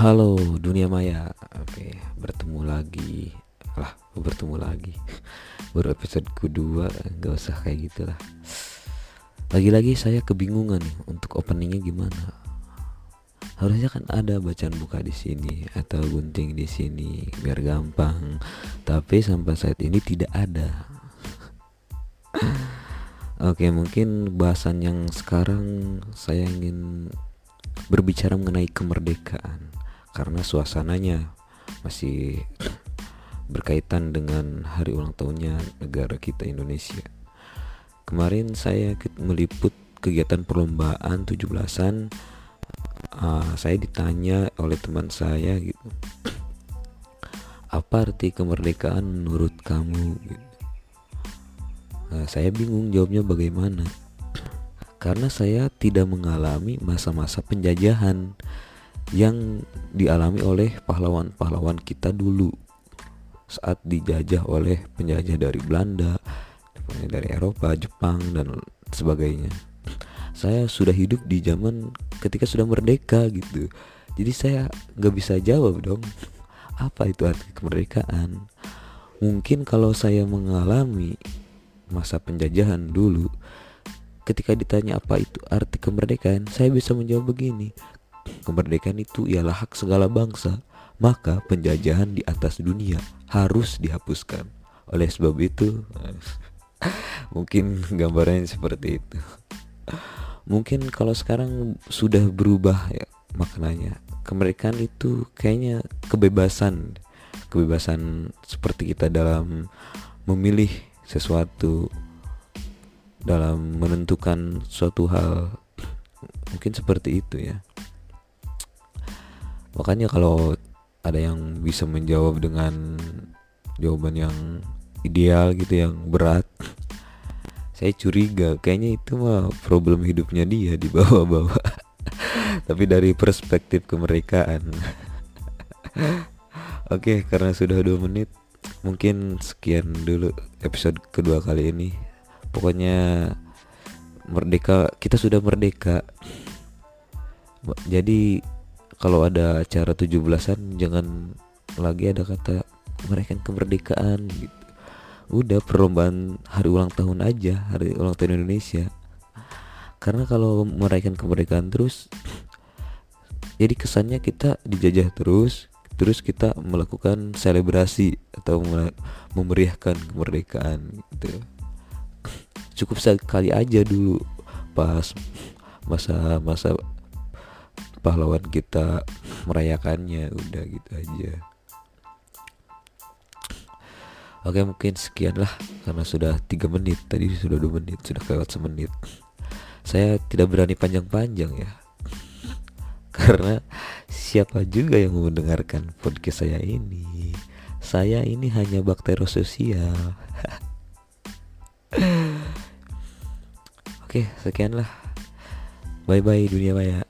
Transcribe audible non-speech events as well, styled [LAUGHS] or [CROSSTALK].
Halo dunia maya. Oke bertemu lagi. Lah bertemu lagi. [LAUGHS] Baru episode kedua Gak usah kayak gitu lah Lagi-lagi saya kebingungan nih Untuk openingnya gimana. Harusnya kan ada bacaan buka di sini Atau gunting di sini Biar gampang. Tapi sampai saat ini tidak ada. [LAUGHS] Oke mungkin bahasan yang sekarang Saya ingin berbicara mengenai kemerdekaan karena suasananya masih berkaitan dengan hari ulang tahunnya negara kita Indonesia. Kemarin saya meliput kegiatan perlombaan 17-an uh, saya ditanya oleh teman saya gitu. Apa arti kemerdekaan menurut kamu gitu. Nah, saya bingung jawabnya bagaimana. [CLEARS THROAT] Karena saya tidak mengalami masa-masa penjajahan yang dialami oleh pahlawan-pahlawan kita dulu saat dijajah oleh penjajah dari Belanda, dari Eropa, Jepang dan sebagainya. Saya sudah hidup di zaman ketika sudah merdeka gitu. Jadi saya nggak bisa jawab dong apa itu arti kemerdekaan. Mungkin kalau saya mengalami masa penjajahan dulu, ketika ditanya apa itu arti kemerdekaan, saya bisa menjawab begini kemerdekaan itu ialah hak segala bangsa, maka penjajahan di atas dunia harus dihapuskan. Oleh sebab itu, [LAUGHS] mungkin gambarannya seperti itu. Mungkin kalau sekarang sudah berubah ya maknanya. Kemerdekaan itu kayaknya kebebasan, kebebasan seperti kita dalam memilih sesuatu, dalam menentukan suatu hal. Mungkin seperti itu ya makanya kalau ada yang bisa menjawab dengan jawaban yang ideal gitu yang berat [LAUGHS] saya curiga. Kayaknya itu mah problem hidupnya dia di bawah-bawah. [LAUGHS] Tapi dari perspektif kemerdekaan [LAUGHS] oke karena sudah dua menit mungkin sekian dulu episode kedua kali ini. Pokoknya merdeka kita sudah merdeka. Jadi kalau ada acara 17-an jangan lagi ada kata merayakan kemerdekaan gitu. Udah perlombaan hari ulang tahun aja, hari ulang tahun Indonesia. Karena kalau merayakan kemerdekaan terus jadi kesannya kita dijajah terus, terus kita melakukan selebrasi atau memeriahkan kemerdekaan gitu. Cukup sekali aja dulu pas masa-masa pahlawan kita merayakannya udah gitu aja. Oke mungkin sekian lah karena sudah tiga menit. Tadi sudah dua menit sudah lewat semenit. Saya tidak berani panjang-panjang ya. [LAUGHS] Karena siapa juga yang mendengarkan podcast saya ini? Saya ini hanya bakteri sosial. [LAUGHS] Oke sekian lah. Bye bye dunia maya